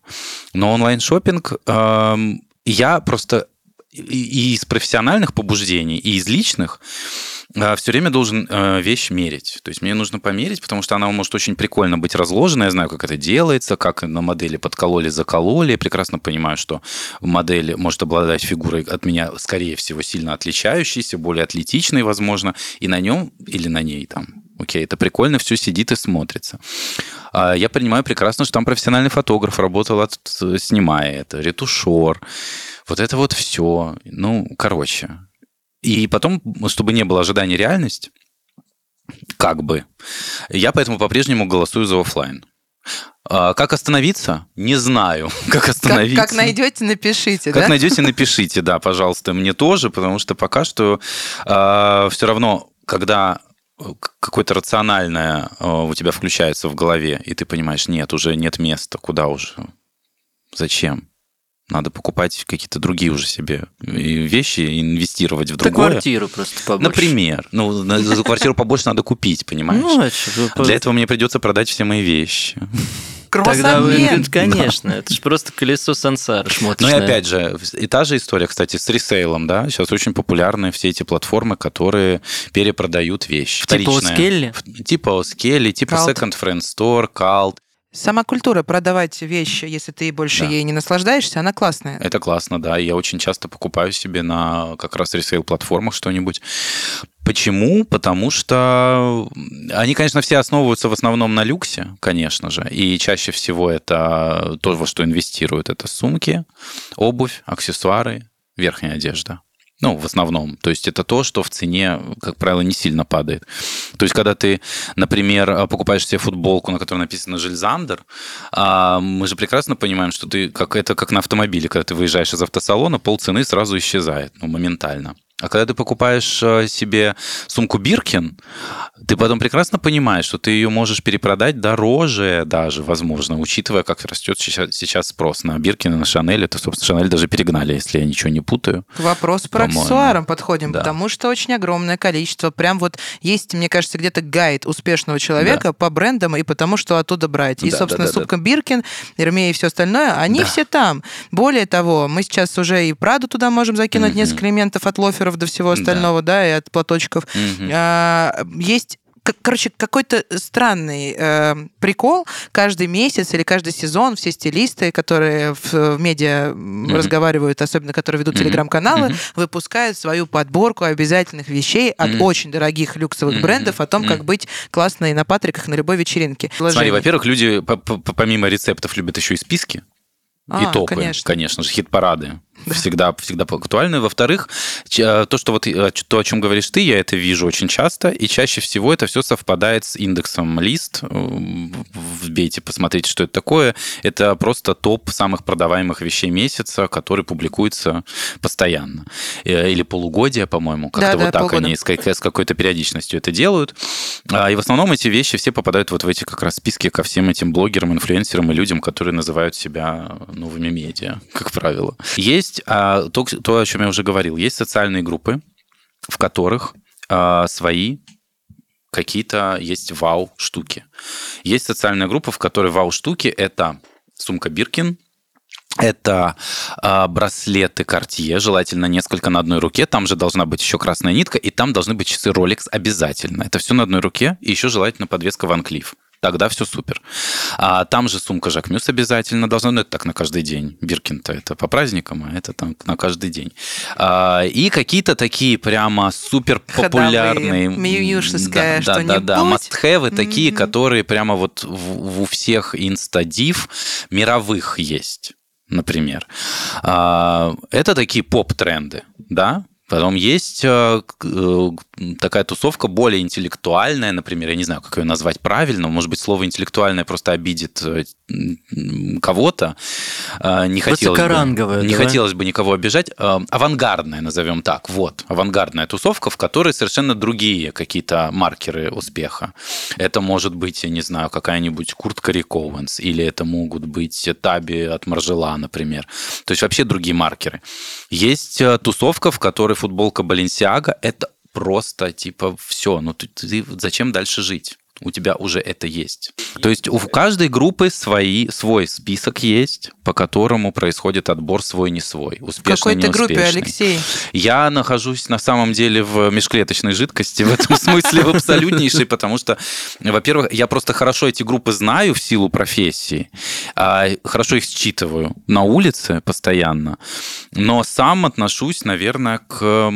Но онлайн-шопинг эм, я просто и- из профессиональных побуждений, и из личных все время должен э, вещь мерить. То есть мне нужно померить, потому что она может очень прикольно быть разложена. Я знаю, как это делается, как на модели подкололи, закололи. Я прекрасно понимаю, что модель может обладать фигурой от меня, скорее всего, сильно отличающейся, более атлетичной, возможно, и на нем или на ней там Окей, это прикольно, все сидит и смотрится. А Я понимаю прекрасно, что там профессиональный фотограф работал, от- снимая это, ретушер. Вот это вот все. Ну, короче. И потом, чтобы не было ожидания реальность, как бы, я поэтому по-прежнему голосую за оффлайн. А Как остановиться? Не знаю. Как Как, остановиться? как найдете, напишите, Как да? найдете, напишите, да, пожалуйста, мне тоже, потому что пока что все равно, когда к- какое-то рациональное э, у тебя включается в голове, и ты понимаешь, нет, уже нет места, куда уже, зачем? Надо покупать какие-то другие уже себе и вещи, и инвестировать в другое. квартиру просто побольше. Например. Ну, за квартиру побольше надо купить, понимаешь? Ну, а Для этого мне придется продать все мои вещи. Тогда вы, конечно, это же просто колесо сансары Ну и опять же, и та же история, кстати, с ресейлом, да, сейчас очень популярны все эти платформы, которые перепродают вещи. Типа Вторичные. Скелли? Типа Скелли, типа Cult. Second Friend Store, Cult. Сама культура продавать вещи, если ты больше Да. ей не наслаждаешься, она классная. Это классно, да. Я очень часто покупаю себе на как раз ресейл-платформах что-нибудь. Почему? Потому что они, конечно, все основываются в основном на люксе, конечно же. И чаще всего это то, во что инвестируют. Это сумки, обувь, аксессуары, верхняя одежда. Ну, в основном. То есть это то, что в цене, как правило, не сильно падает. То есть когда ты, например, покупаешь себе футболку, на которой написано «Жильзандер», а, мы же прекрасно понимаем, что ты, как, это как на автомобиле, когда ты выезжаешь из автосалона, полцены сразу исчезает, ну, моментально. А когда ты покупаешь э, себе сумку Биркин, ты потом прекрасно понимаешь, что ты ее можешь перепродать дороже даже, возможно, учитывая, как растет сейчас, спрос на Биркин и на Шанель. Это, собственно, Шанель даже перегнали, если я ничего не путаю. К вопросу про аксессуарам подходим, Да. потому что очень огромное количество. Прям вот есть, мне кажется, где-то гайд успешного человека по брендам и потому, что оттуда брать. И, Да, собственно, да, да, сумка Биркин, Эрмея и все остальное, они Да. все там. Более того, мы сейчас уже и Праду туда можем закинуть Мгм. несколько элементов от лоферов до всего Да. остального, да, и от платочков. Мгм. А, Есть Короче, какой-то странный э, прикол. Каждый месяц или каждый сезон все стилисты, которые в, в медиа Мгм. разговаривают, особенно которые ведут Мгм. телеграм-каналы, Мгм. выпускают свою подборку обязательных вещей от Мгм. очень дорогих люксовых Мгм. брендов о том, как Мгм. быть классно и на патриках на любой вечеринке. Смотри, Вложений. во-первых, люди по- по- помимо рецептов любят еще и списки. А, и топы, конечно, конечно же, хит-парады да. всегда, всегда актуальны. Во-вторых, э, то, что вот э, то, о чем говоришь ты, я это вижу очень часто, и чаще всего это все совпадает с индексом лист. Э, вбейте, посмотрите, что это такое. Это просто топ самых продаваемых вещей месяца, который публикуется постоянно. Или полугодия, по-моему, как-то да, вот да, так полгода. они с, с какой-то периодичностью это делают. А, и в основном эти вещи все попадают вот в эти как раз списки ко всем этим блогерам, инфлюенсерам и людям, которые называют себя новыми медиа, как правило. Есть есть а, то, то, о чем я уже говорил, есть социальные группы, в которых а, свои какие-то есть вау-штуки. Есть социальная группа, в которой вау-штуки – это сумка Биркин, это э, браслеты Cartier, желательно несколько на одной руке. Там же должна быть еще красная нитка, и там должны быть часы Rolex обязательно. Это все на одной руке, и еще желательно подвеска Van Cleef тогда все супер. А там же сумка Жак Мюс обязательно должна, ну это так на каждый день. Биркин-то это по праздникам, а это там на каждый день. А, и какие-то такие прямо супер популярные... Миюшеская да, да, да, да, must-have mm-hmm. такие, которые прямо вот в, у всех инстадив мировых есть например. А, это такие поп-тренды, да, Потом есть э, э, такая тусовка более интеллектуальная, например, я не знаю, как ее назвать правильно, может быть, слово интеллектуальное просто обидит э, кого-то. Не хотелось, бы, не хотелось бы никого обижать. Авангардная, назовем так, вот, авангардная тусовка, в которой совершенно другие какие-то маркеры успеха. Это может быть, я не знаю, какая-нибудь куртка Рик Оуэнс, или это могут быть таби от Маржела, например. То есть вообще другие маркеры. Есть тусовка, в которой футболка Баленсиага, это просто типа все, ну ты, ты зачем дальше жить? У тебя уже это есть. То есть у каждой группы свои, свой список есть, по которому происходит отбор свой не свой, успешный, В какой то группе, Алексей? Я нахожусь на самом деле в межклеточной жидкости в этом смысле в абсолютнейшей, потому что, во-первых, я просто хорошо эти группы знаю в силу профессии, а хорошо их считываю на улице постоянно, но сам отношусь, наверное, к...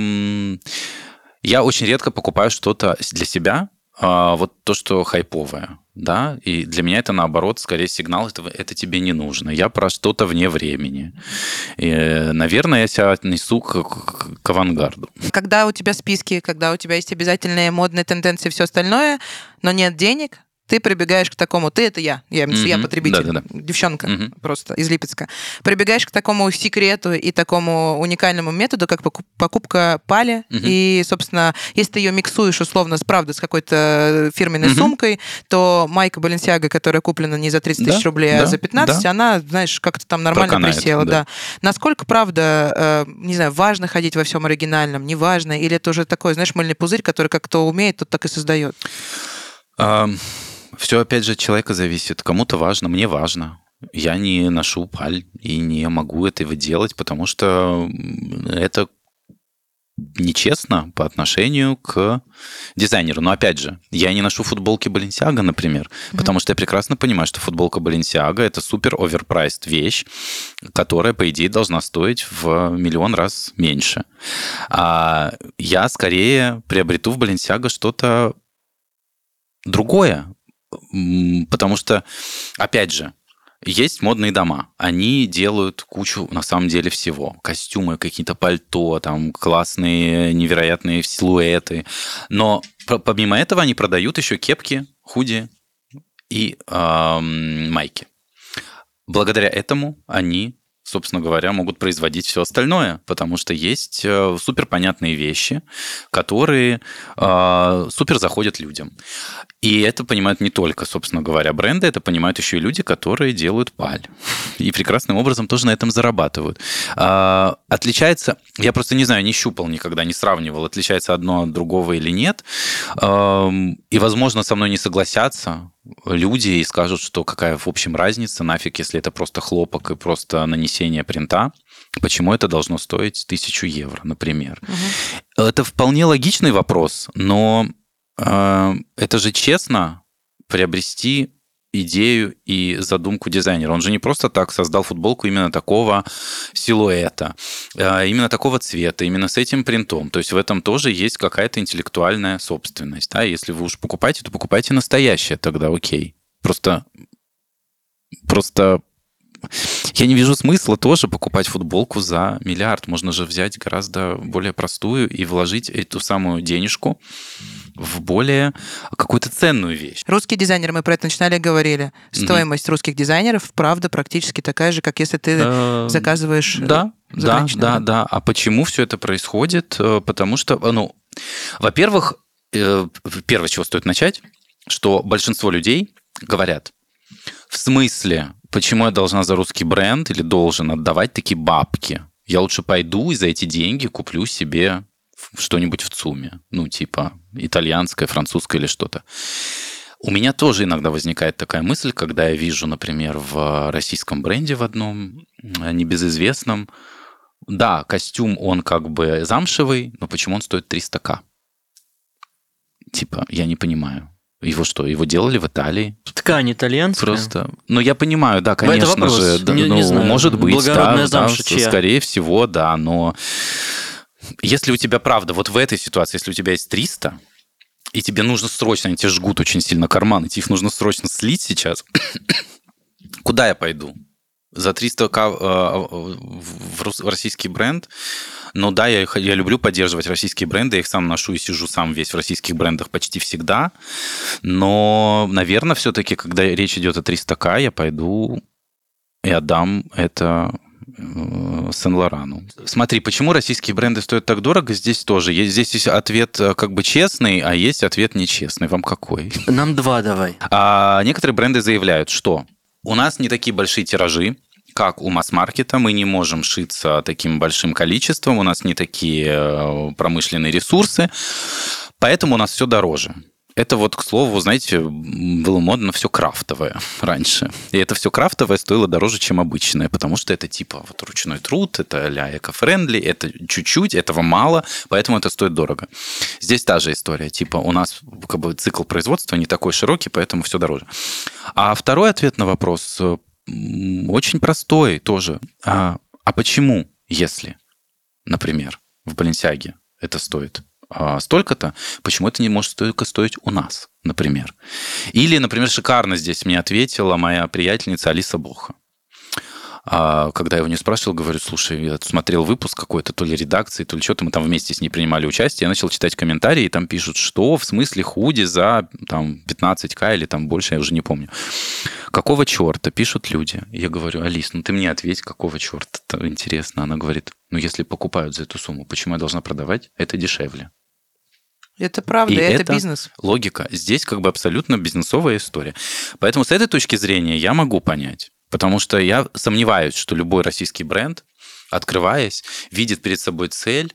Я очень редко покупаю что-то для себя, а, вот то, что хайповое, да, и для меня это наоборот скорее сигнал, это, это тебе не нужно. Я про что-то вне времени. И, наверное, я себя отнесу к, к, к авангарду. Когда у тебя списки, когда у тебя есть обязательные модные тенденции и все остальное, но нет денег, ты прибегаешь к такому, ты это я, я, mm-hmm. я потребитель, да, да, да. девчонка mm-hmm. просто из Липецка, прибегаешь к такому секрету и такому уникальному методу, как покупка пали, mm-hmm. и, собственно, если ты ее миксуешь условно, правда, с какой-то фирменной mm-hmm. сумкой, то майка Баленсиага, которая куплена не за 30 да, тысяч рублей, а да, а за 15, да. она, знаешь, как-то там нормально Проканает, присела, да. да. Насколько, правда, э, не знаю, важно ходить во всем оригинальном, не важно, или это уже такой, знаешь, мыльный пузырь, который как кто умеет, тот так и создает? Um... Все, опять же, от человека зависит. Кому-то важно, мне важно. Я не ношу паль и не могу этого делать, потому что это нечестно по отношению к дизайнеру. Но опять же, я не ношу футболки Balenciaga, например, mm-hmm. потому что я прекрасно понимаю, что футболка Balenciaga это супер оверпрайст вещь, которая, по идее, должна стоить в миллион раз меньше. А я скорее приобрету в Balenciaga что-то другое, Потому что, опять же, есть модные дома. Они делают кучу, на самом деле, всего. Костюмы, какие-то пальто, там классные, невероятные силуэты. Но помимо этого они продают еще кепки, худи и эм, майки. Благодаря этому они собственно говоря, могут производить все остальное, потому что есть э, супер понятные вещи, которые э, супер заходят людям. И это понимают не только, собственно говоря, бренды, это понимают еще и люди, которые делают паль. И прекрасным образом тоже на этом зарабатывают. Э, отличается, я просто не знаю, не щупал никогда, не сравнивал, отличается одно от другого или нет. Э, и, возможно, со мной не согласятся, люди и скажут, что какая в общем разница, нафиг, если это просто хлопок и просто нанесение принта, почему это должно стоить тысячу евро, например. Угу. Это вполне логичный вопрос, но э, это же честно приобрести идею и задумку дизайнера. Он же не просто так создал футболку именно такого силуэта, а именно такого цвета, именно с этим принтом. То есть в этом тоже есть какая-то интеллектуальная собственность. Да? Если вы уж покупаете, то покупайте настоящее, тогда окей. Просто, просто Я не вижу смысла тоже покупать футболку за миллиард. Можно же взять гораздо более простую и вложить эту самую денежку в более какую-то ценную вещь. Русские дизайнеры, мы про это начинали говорили. Стоимость mm-hmm. русских дизайнеров, правда, практически такая же, как если ты э, заказываешь Да, да, да, да. А почему все это происходит? Э, потому что, ну, во-первых, э, первое, чего стоит начать, что большинство людей говорят, в смысле, почему я должна за русский бренд или должен отдавать такие бабки? Я лучше пойду и за эти деньги куплю себе что-нибудь в ЦУМе. Ну, типа итальянское, французское или что-то. У меня тоже иногда возникает такая мысль, когда я вижу, например, в российском бренде в одном небезызвестном, да, костюм, он как бы замшевый, но почему он стоит 300к? Типа, я не понимаю. Его что, его делали в Италии? Ткань итальянская? Просто. Ну, я понимаю, да, конечно же. Да, не, ну, не знаю. Может быть, да, да, скорее всего, да, но если у тебя, правда, вот в этой ситуации, если у тебя есть 300, и тебе нужно срочно, они тебе жгут очень сильно карманы, тебе их нужно срочно слить сейчас, куда я пойду? За 300к э, в российский бренд. Ну да, я, я люблю поддерживать российские бренды, я их сам ношу и сижу сам весь в российских брендах почти всегда. Но, наверное, все-таки, когда речь идет о 300к, я пойду и отдам это э, Сен-Лорану. Смотри, почему российские бренды стоят так дорого? Здесь тоже есть. Здесь есть ответ э, как бы честный, а есть ответ нечестный. Вам какой? Нам два давай. А некоторые бренды заявляют, что у нас не такие большие тиражи, как у масс-маркета, мы не можем шиться таким большим количеством, у нас не такие э, промышленные ресурсы, поэтому у нас все дороже. Это вот, к слову, знаете, было модно все крафтовое раньше. И это все крафтовое стоило дороже, чем обычное, потому что это типа вот ручной труд, это ля эко-френдли, это чуть-чуть, этого мало, поэтому это стоит дорого. Здесь та же история. Типа у нас как бы цикл производства не такой широкий, поэтому все дороже. А второй ответ на вопрос очень простой тоже. А, а почему, если, например, в Баленсиаге это стоит а, столько-то, почему это не может столько стоить у нас, например? Или, например, шикарно здесь мне ответила моя приятельница Алиса Боха. А когда я его не спрашивал, говорю, слушай, я смотрел выпуск какой-то, то ли редакции, то ли что-то, мы там вместе с ней принимали участие, я начал читать комментарии, и там пишут, что в смысле худи за там 15к или там больше, я уже не помню. Какого черта пишут люди? Я говорю, Алис, ну ты мне ответь, какого черта, это интересно. Она говорит, ну если покупают за эту сумму, почему я должна продавать? Это дешевле. Это правда, и это, это бизнес. Логика. Здесь как бы абсолютно бизнесовая история. Поэтому с этой точки зрения я могу понять. Потому что я сомневаюсь, что любой российский бренд, открываясь, видит перед собой цель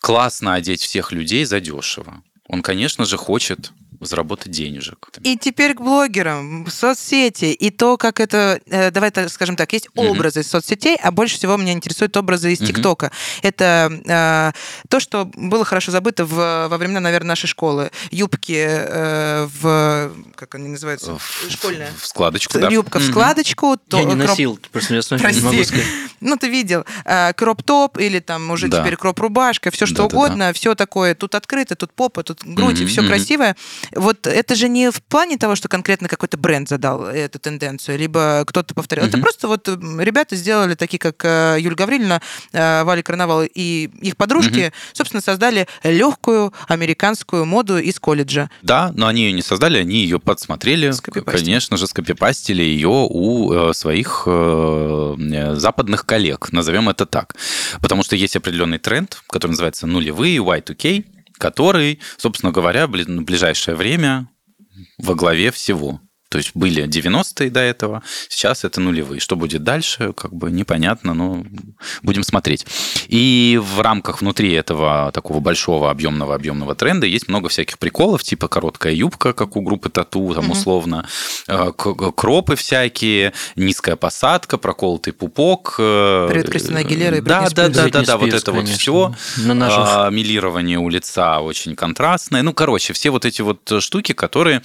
классно одеть всех людей задешево. Он, конечно же, хочет заработать денежек. И теперь к блогерам, соцсети, и то, как это, э, давай так скажем так, есть образы из соцсетей, а больше всего меня интересуют образы из ТикТока. Это э, то, что было хорошо забыто в, во времена, наверное, нашей школы. Юбки э, в, как они называются, в, школьная. В складочку, да. Юбка в складочку. Я не носил, просто я не могу сказать. Ну, ты видел. Э, кроп-топ или там уже да. теперь кроп-рубашка, все что да, угодно, да, да. все такое, тут открыто, тут попа, тут грудь, и все красивое вот это же не в плане того, что конкретно какой-то бренд задал эту тенденцию, либо кто-то повторил. Mm-hmm. Это просто вот ребята сделали, такие как э, Юль Гаврилина, э, Валя Карнавал и их подружки, mm-hmm. собственно, создали легкую американскую моду из колледжа. Да, но они ее не создали, они ее подсмотрели, конечно же, скопипастили ее у э, своих западных коллег, назовем это так. Потому что есть определенный тренд, который называется нулевые, Y2K, который, собственно говоря, в ближайшее время во главе всего. То есть были 90-е до этого, сейчас это нулевые. Что будет дальше, как бы непонятно, но будем смотреть. И в рамках внутри этого такого большого объемного объемного тренда есть много всяких приколов, типа короткая юбка, как у группы Тату, там условно, э, кропы всякие, низкая посадка, проколотый пупок. Э, Привет, Кристина Агилера Да, да, да, да, да, вот это вот все. На наших... А, милирование у лица очень контрастное. Ну, короче, все вот эти вот штуки, которые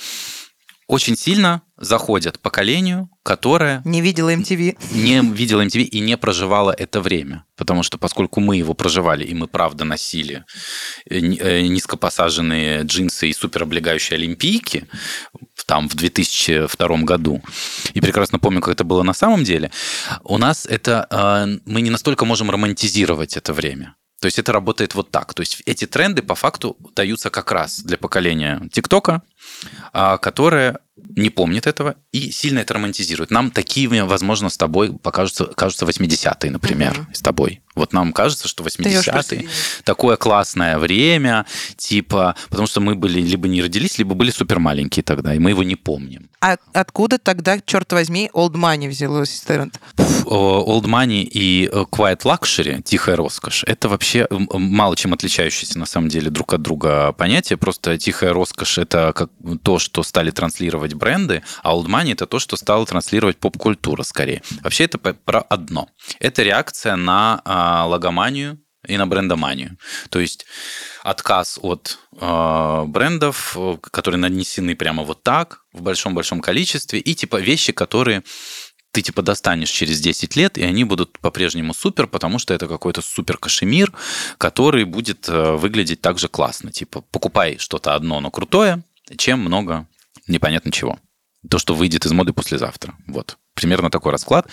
очень сильно заходят поколению, которое... Не видела MTV. Не видела MTV и не проживала это время. Потому что поскольку мы его проживали, и мы правда носили э, э, низкопосаженные джинсы и супероблегающие олимпийки, там в 2002 году, и прекрасно помню, как это было на самом деле, у нас это... Э, мы не настолько можем романтизировать это время. То есть это работает вот так. То есть эти тренды по факту даются как раз для поколения ТикТока, а, которое не помнит этого и сильно это романтизирует. Нам такими, возможно, с тобой покажутся, кажутся 80-е, например, угу. с тобой. Вот нам кажется, что 80-е такое классное время, типа, потому что мы были либо не родились, либо были супер маленькие тогда, и мы его не помним. А откуда тогда, черт возьми, Old Money взялось? Old Money и э, Quiet Luxury, тихая роскошь, это вообще мало чем отличающиеся на самом деле друг от друга понятия. Просто тихая роскошь это как то, что стали транслировать бренды, а Old Money это то, что стало транслировать поп-культура скорее. Вообще это про одно. Это реакция на а, логоманию и на брендоманию. То есть отказ от э, брендов, которые нанесены прямо вот так, в большом-большом количестве, и типа вещи, которые ты типа достанешь через 10 лет, и они будут по-прежнему супер, потому что это какой-то супер кашемир, который будет э, выглядеть также классно. Типа покупай что-то одно, но крутое, чем много непонятно чего. То, что выйдет из моды послезавтра. Вот. Примерно такой расклад.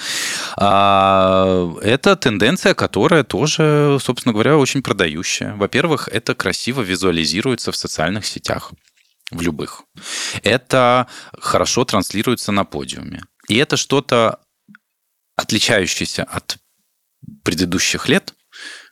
А, это тенденция, которая тоже, собственно говоря, очень продающая. Во-первых, это красиво визуализируется в социальных сетях в любых. Это хорошо транслируется на подиуме. И это что-то отличающееся от предыдущих лет,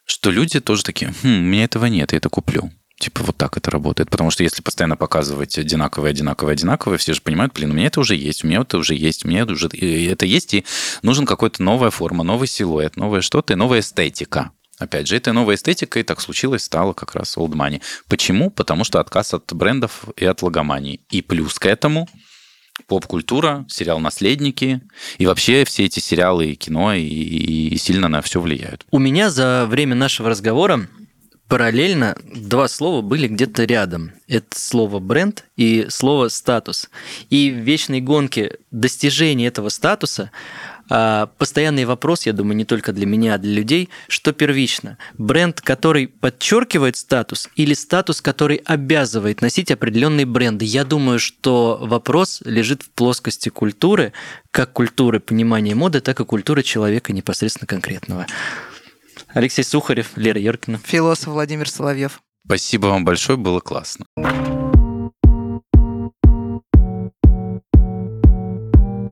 что люди тоже такие, хм, у меня этого нет, я это куплю. Типа вот так это работает. Потому что если постоянно показывать одинаковое, одинаковое, одинаковое, все же понимают, блин, у меня это уже есть, у меня это уже есть, у меня это уже это есть, и нужен какой-то новая форма, новый силуэт, новое что-то новая эстетика. Опять же, эта новая эстетика, и так случилось, стало как раз old money. Почему? Потому что отказ от брендов и от логомании. И плюс к этому поп-культура, сериал «Наследники», и вообще все эти сериалы и кино и, и сильно на все влияют. У меня за время нашего разговора параллельно два слова были где-то рядом. Это слово бренд и слово статус. И в вечной гонке достижения этого статуса а, постоянный вопрос, я думаю, не только для меня, а для людей, что первично? Бренд, который подчеркивает статус, или статус, который обязывает носить определенные бренды? Я думаю, что вопрос лежит в плоскости культуры, как культуры понимания моды, так и культуры человека непосредственно конкретного. Алексей Сухарев, Лера Йоркина. Философ Владимир Соловьев. Спасибо вам большое, было классно.